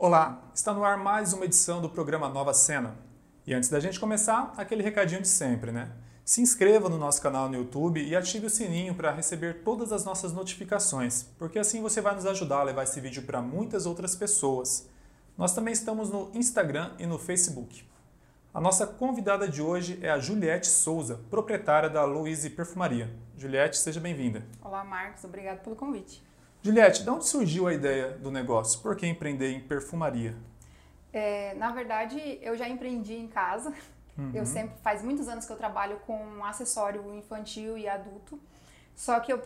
Olá, está no ar mais uma edição do programa Nova Cena. E antes da gente começar, aquele recadinho de sempre, né? Se inscreva no nosso canal no YouTube e ative o sininho para receber todas as nossas notificações, porque assim você vai nos ajudar a levar esse vídeo para muitas outras pessoas. Nós também estamos no Instagram e no Facebook. A nossa convidada de hoje é a Juliette Souza, proprietária da Louise Perfumaria. Juliette, seja bem-vinda. Olá, Marcos, obrigado pelo convite. Juliette, de onde surgiu a ideia do negócio? Por que empreender em perfumaria? É, na verdade, eu já empreendi em casa. Uhum. Eu sempre faz muitos anos que eu trabalho com acessório infantil e adulto. Só que eu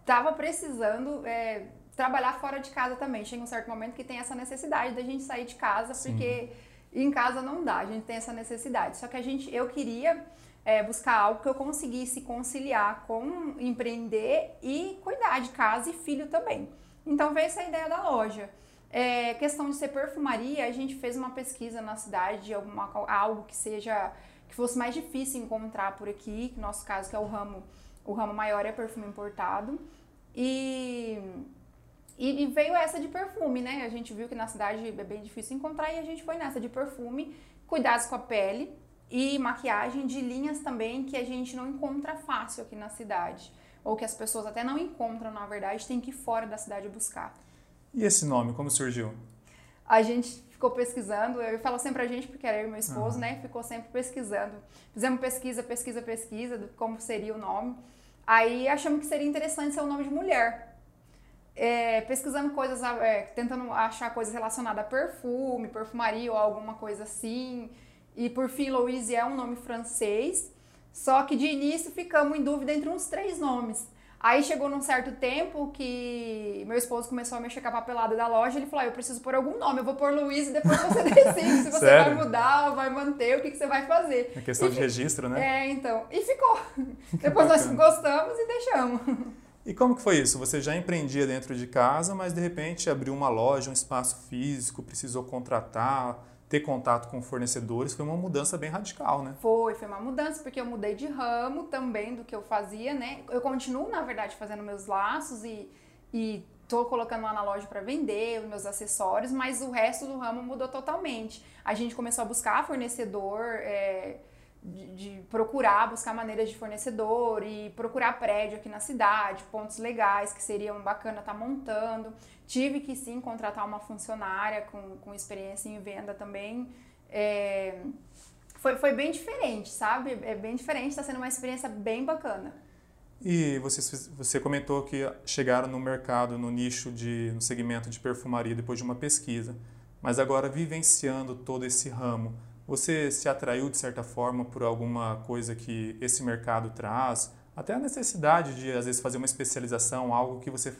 estava precisando é, trabalhar fora de casa também. Chega um certo momento que tem essa necessidade da gente sair de casa, Sim. porque em casa não dá. A gente tem essa necessidade. Só que a gente, eu queria é, buscar algo que eu conseguisse conciliar com empreender e cuidar de casa e filho também. Então veio essa ideia da loja. É, questão de ser perfumaria, a gente fez uma pesquisa na cidade, alguma, algo que seja que fosse mais difícil encontrar por aqui, que no nosso caso que é o ramo, o ramo maior é perfume importado. E, e, e, veio essa de perfume, né? A gente viu que na cidade é bem difícil encontrar e a gente foi nessa de perfume, cuidados com a pele, e maquiagem de linhas também que a gente não encontra fácil aqui na cidade. Ou que as pessoas até não encontram, na verdade, tem que ir fora da cidade buscar. E esse nome, como surgiu? A gente ficou pesquisando, eu falo sempre a gente, porque era eu e meu esposo, uhum. né? Ficou sempre pesquisando. Fizemos pesquisa, pesquisa, pesquisa, de como seria o nome. Aí achamos que seria interessante ser o nome de mulher. É, pesquisando coisas, é, tentando achar coisas relacionadas a perfume, perfumaria ou alguma coisa assim. E por fim, Louise é um nome francês. Só que de início ficamos em dúvida entre uns três nomes. Aí chegou num certo tempo que meu esposo começou a mexer com a papelada da loja. Ele falou: ah, Eu preciso pôr algum nome, eu vou pôr Luiz e depois você decide se você vai mudar ou vai manter, o que, que você vai fazer. É questão e, de registro, né? É, então. E ficou. depois nós gostamos e deixamos. E como que foi isso? Você já empreendia dentro de casa, mas de repente abriu uma loja, um espaço físico, precisou contratar ter contato com fornecedores foi uma mudança bem radical, né? Foi, foi uma mudança, porque eu mudei de ramo também do que eu fazia, né? Eu continuo, na verdade, fazendo meus laços e, e tô colocando lá na loja para vender os meus acessórios, mas o resto do ramo mudou totalmente. A gente começou a buscar fornecedor, é, de, procurar, buscar maneiras de fornecedor e procurar prédio aqui na cidade, pontos legais que seriam bacana estar tá montando. Tive que sim contratar uma funcionária com, com experiência em venda também. É, foi, foi bem diferente, sabe? É bem diferente, está sendo uma experiência bem bacana. E você, você comentou que chegaram no mercado, no nicho, de, no segmento de perfumaria depois de uma pesquisa. Mas agora, vivenciando todo esse ramo, você se atraiu de certa forma por alguma coisa que esse mercado traz? Até a necessidade de, às vezes, fazer uma especialização, algo que você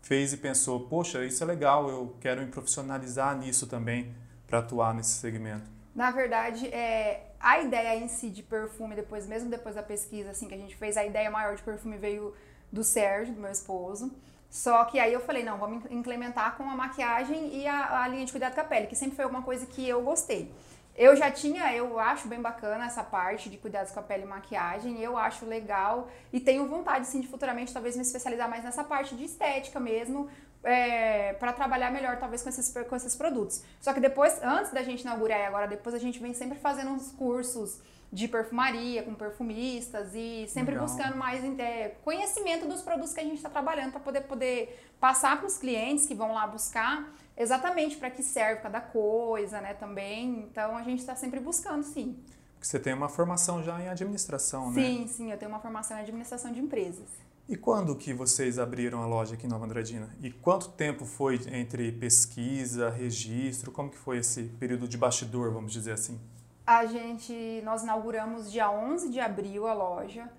fez e pensou, poxa, isso é legal, eu quero me profissionalizar nisso também para atuar nesse segmento? Na verdade, é, a ideia em si de perfume, depois mesmo depois da pesquisa assim que a gente fez, a ideia maior de perfume veio do Sérgio, do meu esposo. Só que aí eu falei, não, vamos implementar com a maquiagem e a, a linha de cuidado com a pele, que sempre foi alguma coisa que eu gostei. Eu já tinha, eu acho bem bacana essa parte de cuidados com a pele e maquiagem, eu acho legal e tenho vontade, sim, de futuramente talvez me especializar mais nessa parte de estética mesmo, é, para trabalhar melhor talvez com esses, com esses produtos. Só que depois, antes da gente inaugurar e agora depois, a gente vem sempre fazendo uns cursos de perfumaria com perfumistas e sempre Legal. buscando mais é, conhecimento dos produtos que a gente está trabalhando para poder, poder passar para os clientes que vão lá buscar exatamente para que serve cada coisa, né, também. Então a gente está sempre buscando, sim. Porque você tem uma formação já em administração, sim, né? Sim, sim, eu tenho uma formação em administração de empresas. E quando que vocês abriram a loja aqui em Nova Andradina? E quanto tempo foi entre pesquisa, registro? Como que foi esse período de bastidor, vamos dizer assim? A gente, nós inauguramos dia 11 de abril a loja.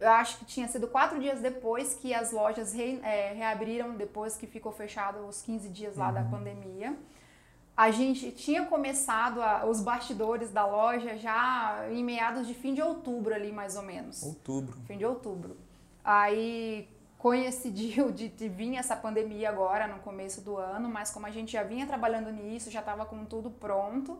Eu acho que tinha sido quatro dias depois que as lojas re, é, reabriram, depois que ficou fechado os 15 dias lá uhum. da pandemia. A gente tinha começado a, os bastidores da loja já em meados de fim de outubro ali, mais ou menos. Outubro. Fim de outubro. Aí coincidiu de, de vir essa pandemia agora, no começo do ano, mas como a gente já vinha trabalhando nisso, já estava com tudo pronto,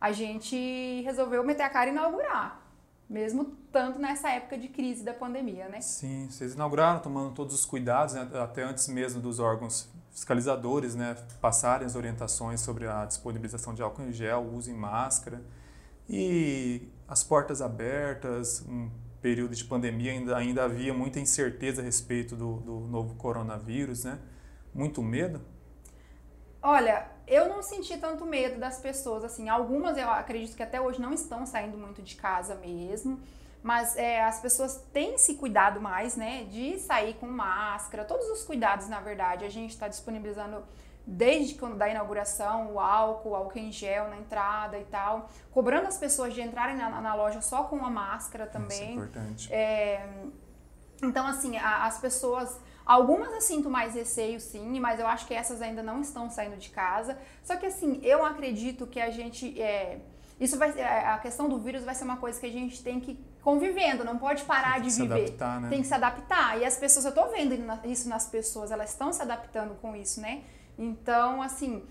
a gente resolveu meter a cara e inaugurar. Mesmo tanto nessa época de crise da pandemia, né? Sim, vocês inauguraram tomando todos os cuidados, né? até antes mesmo dos órgãos fiscalizadores né, passarem as orientações sobre a disponibilização de álcool em gel, uso em máscara. E as portas abertas, um período de pandemia, ainda, ainda havia muita incerteza a respeito do, do novo coronavírus, né? Muito medo? Olha, eu não senti tanto medo das pessoas, assim, algumas eu acredito que até hoje não estão saindo muito de casa mesmo, mas é, as pessoas têm se cuidado mais, né, de sair com máscara, todos os cuidados, na verdade, a gente está disponibilizando desde quando da inauguração, o álcool, o álcool em gel na entrada e tal, cobrando as pessoas de entrarem na, na loja só com a máscara também. Isso é importante. É, então, assim, a, as pessoas. Algumas eu sinto mais receio, sim, mas eu acho que essas ainda não estão saindo de casa. Só que, assim, eu acredito que a gente. É, isso vai a questão do vírus vai ser uma coisa que a gente tem que convivendo, não pode parar de se viver. Adaptar, né? Tem que se adaptar. E as pessoas, eu tô vendo isso nas pessoas, elas estão se adaptando com isso, né? Então, assim,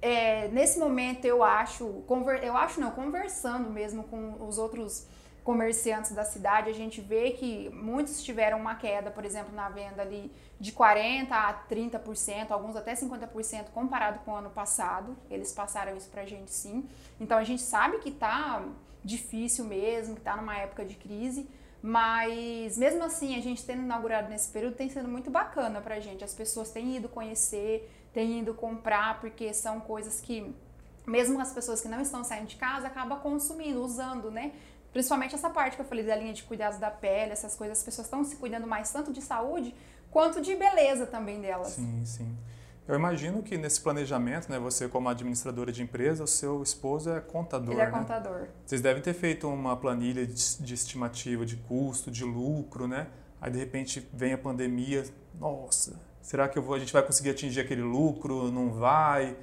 é, nesse momento eu acho, eu acho não, conversando mesmo com os outros comerciantes da cidade, a gente vê que muitos tiveram uma queda, por exemplo, na venda ali de 40 a 30%, alguns até 50% comparado com o ano passado. Eles passaram isso pra gente sim. Então a gente sabe que tá difícil mesmo, que tá numa época de crise, mas mesmo assim, a gente tendo inaugurado nesse período tem sido muito bacana pra gente. As pessoas têm ido conhecer, têm ido comprar, porque são coisas que mesmo as pessoas que não estão saindo de casa acabam consumindo, usando, né? Principalmente essa parte que eu falei da linha de cuidados da pele, essas coisas, as pessoas estão se cuidando mais tanto de saúde quanto de beleza também delas. Sim, sim. Eu imagino que nesse planejamento, né, você como administradora de empresa, o seu esposo é contador. Ele é né? contador. Vocês devem ter feito uma planilha de, de, estimativa de custo, de lucro, né? Aí de repente vem a pandemia, nossa, será que vou, a gente vai conseguir atingir aquele lucro? Não vai?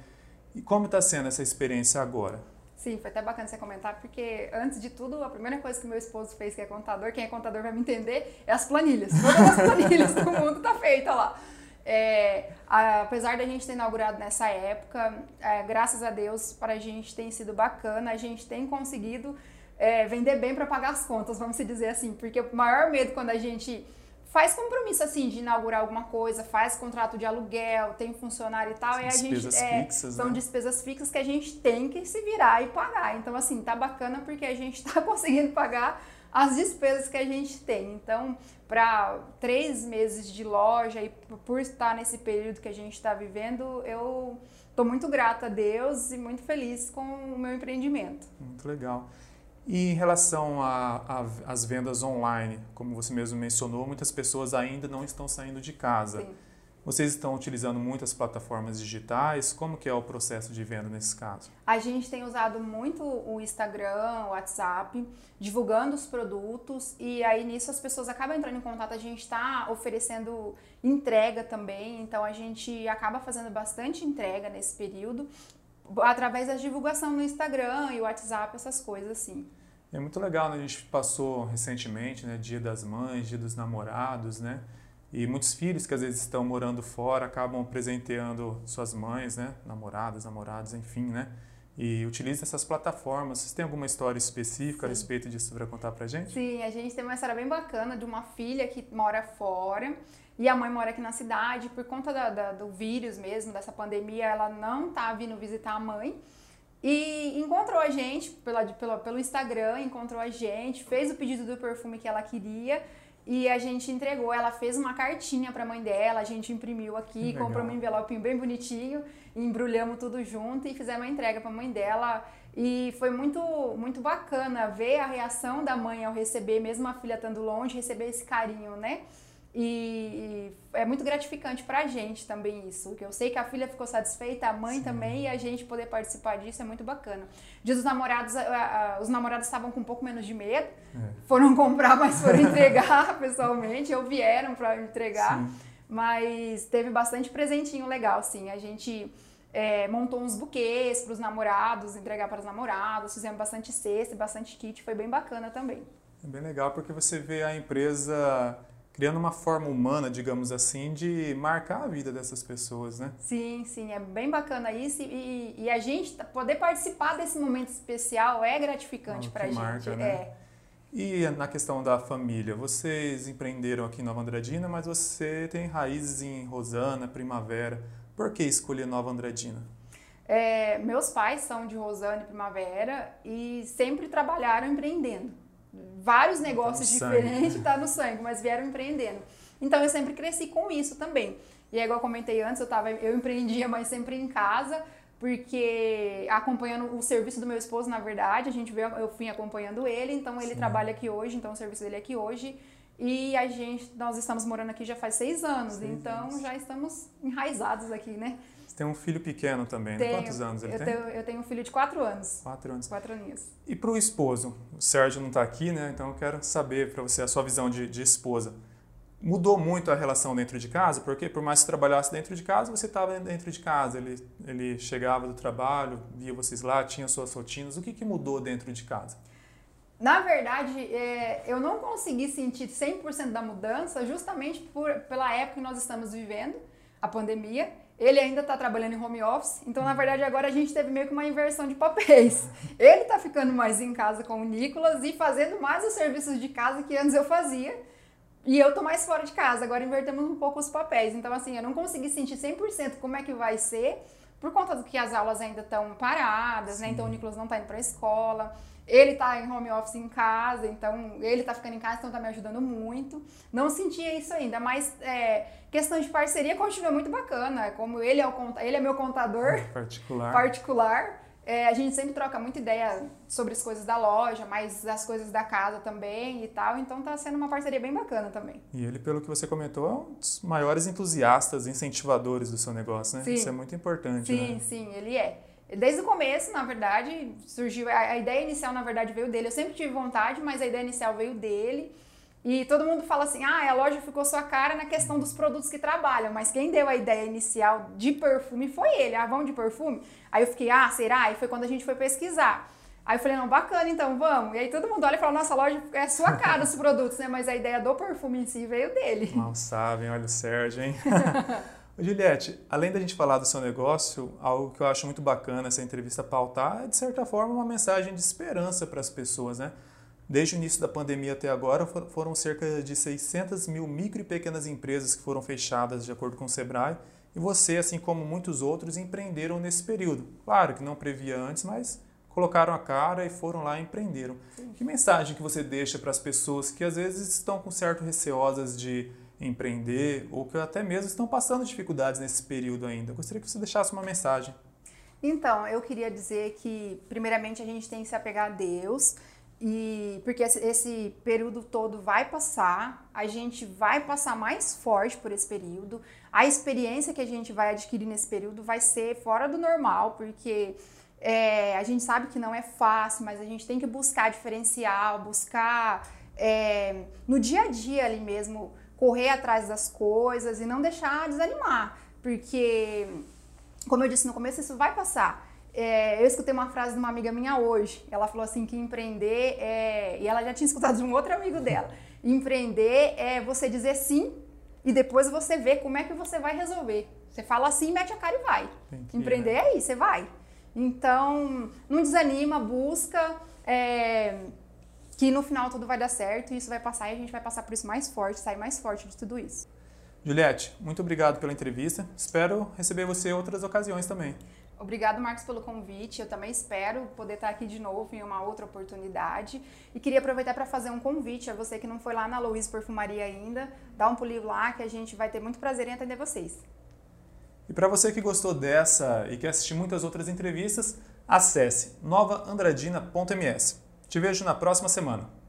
E como está sendo essa experiência agora? Sim, foi até bacana você comentar, porque antes de tudo, a primeira coisa que meu esposo fez, que é contador, quem é contador vai me entender, é as planilhas. Todas as planilhas do mundo tá feita lá. É, apesar da gente ter inaugurado nessa época, é, graças a Deus, para a gente tem sido bacana, a gente tem conseguido é, vender bem para pagar as contas, vamos dizer assim, porque o maior medo quando a gente faz compromisso assim de inaugurar alguma coisa, faz contrato de aluguel, tem funcionário e tal, são e a gente é, fixas, são né? despesas fixas que a gente tem que se virar e pagar. Então assim, tá bacana porque a gente tá conseguindo pagar as despesas que a gente tem. Então, para três meses de loja e por estar nesse período que a gente está vivendo, eu estou muito grata a Deus e muito feliz com o meu empreendimento. Muito legal. E em relação às vendas online, como você mesmo mencionou, muitas pessoas ainda não estão saindo de casa. Sim. Vocês estão utilizando muitas plataformas digitais? Como que é o processo de venda nesse caso? A gente tem usado muito o Instagram, o WhatsApp, divulgando os produtos e aí nisso as pessoas acabam entrando em contato. A gente está oferecendo entrega também, então a gente acaba fazendo bastante entrega nesse período através da divulgação no Instagram e WhatsApp, essas coisas assim. É muito legal, né? A gente passou recentemente, né? Dia das Mães, Dia dos Namorados, né? E muitos filhos que às vezes estão morando fora acabam presenteando suas mães, né? Namoradas, namorados, enfim, né? E utiliza essas plataformas. Vocês têm alguma história específica Sim. a respeito disso para contar pra gente? Sim, a gente tem uma história bem bacana de uma filha que mora fora e a mãe mora aqui na cidade. Por conta da, da, do vírus mesmo, dessa pandemia, ela não tá vindo visitar a mãe. E encontrou a gente pela, pela, pelo Instagram, encontrou a gente, fez o pedido do perfume que ela queria e a gente entregou. Ela fez uma cartinha para a mãe dela, a gente imprimiu aqui, Legal. comprou um envelopinho bem bonitinho, embrulhamos tudo junto e fizemos a entrega para a mãe dela. E foi muito, muito bacana ver a reação da mãe ao receber, mesmo a filha estando longe, receber esse carinho, né? E, é muito gratificante pra gente também isso. Que eu sei que a filha ficou satisfeita, a mãe Sim. também, e a gente poder participar disso é muito bacana. Dia dos namorados, a, a, os namorados estavam com um pouco menos de medo, É. foram comprar, mas foram entregar pessoalmente, ou vieram para entregar. Sim. Mas teve bastante presentinho legal, sim. A gente é, montou uns buquês para os namorados, entregar para os namorados, fizemos bastante cesta, bastante kit, foi bem bacana também. É bem legal porque você vê a empresa criando uma forma humana, digamos assim, de marcar a vida dessas pessoas, né? Sim, sim, é bem bacana isso e, e a gente poder participar desse momento especial é gratificante Ah, pra que gente. marca, né? É. E na questão da família, vocês empreenderam aqui em Nova Andradina, mas você tem raízes em Rosana, Primavera. Por que escolher Nova Andradina? É, meus pais são de Rosane Primavera e sempre trabalharam empreendendo. Vários tá negócios tá diferentes está no sangue, mas vieram empreendendo. Então eu sempre cresci com isso também. E é igual eu comentei antes, eu, tava, eu empreendia, mas sempre em casa, porque acompanhando o serviço do meu esposo, na verdade, a gente veio, eu fui acompanhando ele, então ele Sim. trabalha aqui hoje, então o serviço dele é aqui hoje. E a gente, nós estamos morando aqui já faz seis anos, seis então anos. já estamos enraizados aqui, né? Tem um filho pequeno também, né? Quantos anos ele eu tem? Tenho, eu tenho um filho de quatro anos. Quatro anos. Quatro aninhos. E para o esposo? O Sérgio não está aqui, né? Então eu quero saber para você a sua visão de, de esposa mudou muito a relação dentro de casa, porque por mais que trabalhasse dentro de casa, você estava dentro de casa. Ele, ele chegava do trabalho, via vocês lá, tinha suas rotinas. O que, que mudou dentro de casa? Na verdade, é, eu não consegui sentir 100% da mudança justamente por, pela época que nós estamos vivendo, a pandemia. Ele ainda está trabalhando em home office, então na verdade agora a gente teve meio que uma inversão de papéis. Ele está ficando mais em casa com o Nicolas e fazendo mais os serviços de casa que antes eu fazia. E eu tô mais fora de casa, agora invertemos um pouco os papéis. Então, assim, eu não consegui sentir 100% como é que vai ser, por conta do que as aulas ainda estão paradas, Sim. né? Então, o Nicolas não tá indo pra escola. Ele tá em home office em casa, então ele tá ficando em casa, então tá me ajudando muito. Não sentia isso ainda, mas é, questão de parceria continua muito bacana. Como ele é, o, ele é meu contador particular. particular é, a gente sempre troca muita ideia sobre as coisas da loja, mas as coisas da casa também e tal. Então tá sendo uma parceria bem bacana também. E ele, pelo que você comentou, é um dos maiores entusiastas, incentivadores do seu negócio, né? Sim. Isso é muito importante. Sim, né? sim, ele é. Desde o começo, na verdade, surgiu. A, a ideia inicial, na verdade, veio dele. Eu sempre tive vontade, mas a ideia inicial veio dele. E todo mundo fala assim: ah, a loja ficou sua cara na questão dos produtos que trabalham, mas quem deu a ideia inicial de perfume foi ele. Ah, vamos de perfume? Aí eu fiquei: ah, será? E foi quando a gente foi pesquisar. Aí eu falei: não, bacana, então vamos. E aí todo mundo olha e fala: nossa, a loja é sua cara os produtos, né? Mas a ideia do perfume em si veio dele. Mal sabem, olha o Sérgio, hein? Juliette, além da gente falar do seu negócio, algo que eu acho muito bacana essa entrevista pautar é, de certa forma, uma mensagem de esperança para as pessoas, né? Desde o início da pandemia até agora, foram cerca de 600 mil micro e pequenas empresas que foram fechadas, de acordo com o Sebrae, e você, assim como muitos outros, empreenderam nesse período. Claro que não previa antes, mas colocaram a cara e foram lá e empreenderam. Sim. Que mensagem que você deixa para as pessoas que às vezes estão com certo receosas de empreender ou que até mesmo estão passando dificuldades nesse período ainda? gostaria que você deixasse uma mensagem. Então, eu queria dizer que, primeiramente, a gente tem que se apegar a Deus, e porque esse período todo vai passar, a gente vai passar mais forte por esse período. A experiência que a gente vai adquirir nesse período vai ser fora do normal, porque é, a gente sabe que não é fácil, mas a gente tem que buscar diferencial, buscar é, no dia a dia ali mesmo, correr atrás das coisas e não deixar desanimar, porque, como eu disse no começo, isso vai passar. É, eu escutei uma frase de uma amiga minha hoje. Ela falou assim que empreender é, e ela já tinha escutado de um outro amigo dela. Empreender é você dizer sim e depois você vê como é que você vai resolver. Você fala assim, mete a cara e vai. empreender né? é isso, você vai. Então, não desanima, busca é, que no final tudo vai dar certo e isso vai passar e a gente vai passar por isso mais forte, sair mais forte de tudo isso. Juliette, muito obrigado pela entrevista. Espero receber você em outras ocasiões também. Obrigado, Marcos, pelo convite. Eu também espero poder estar aqui de novo em uma outra oportunidade. E queria aproveitar para fazer um convite a você que não foi lá na Louise Perfumaria ainda. Dá um pulinho lá que a gente vai ter muito prazer em atender vocês. E para você que gostou dessa e quer assistir muitas outras entrevistas, acesse novaandradina.ms. Te vejo na próxima semana.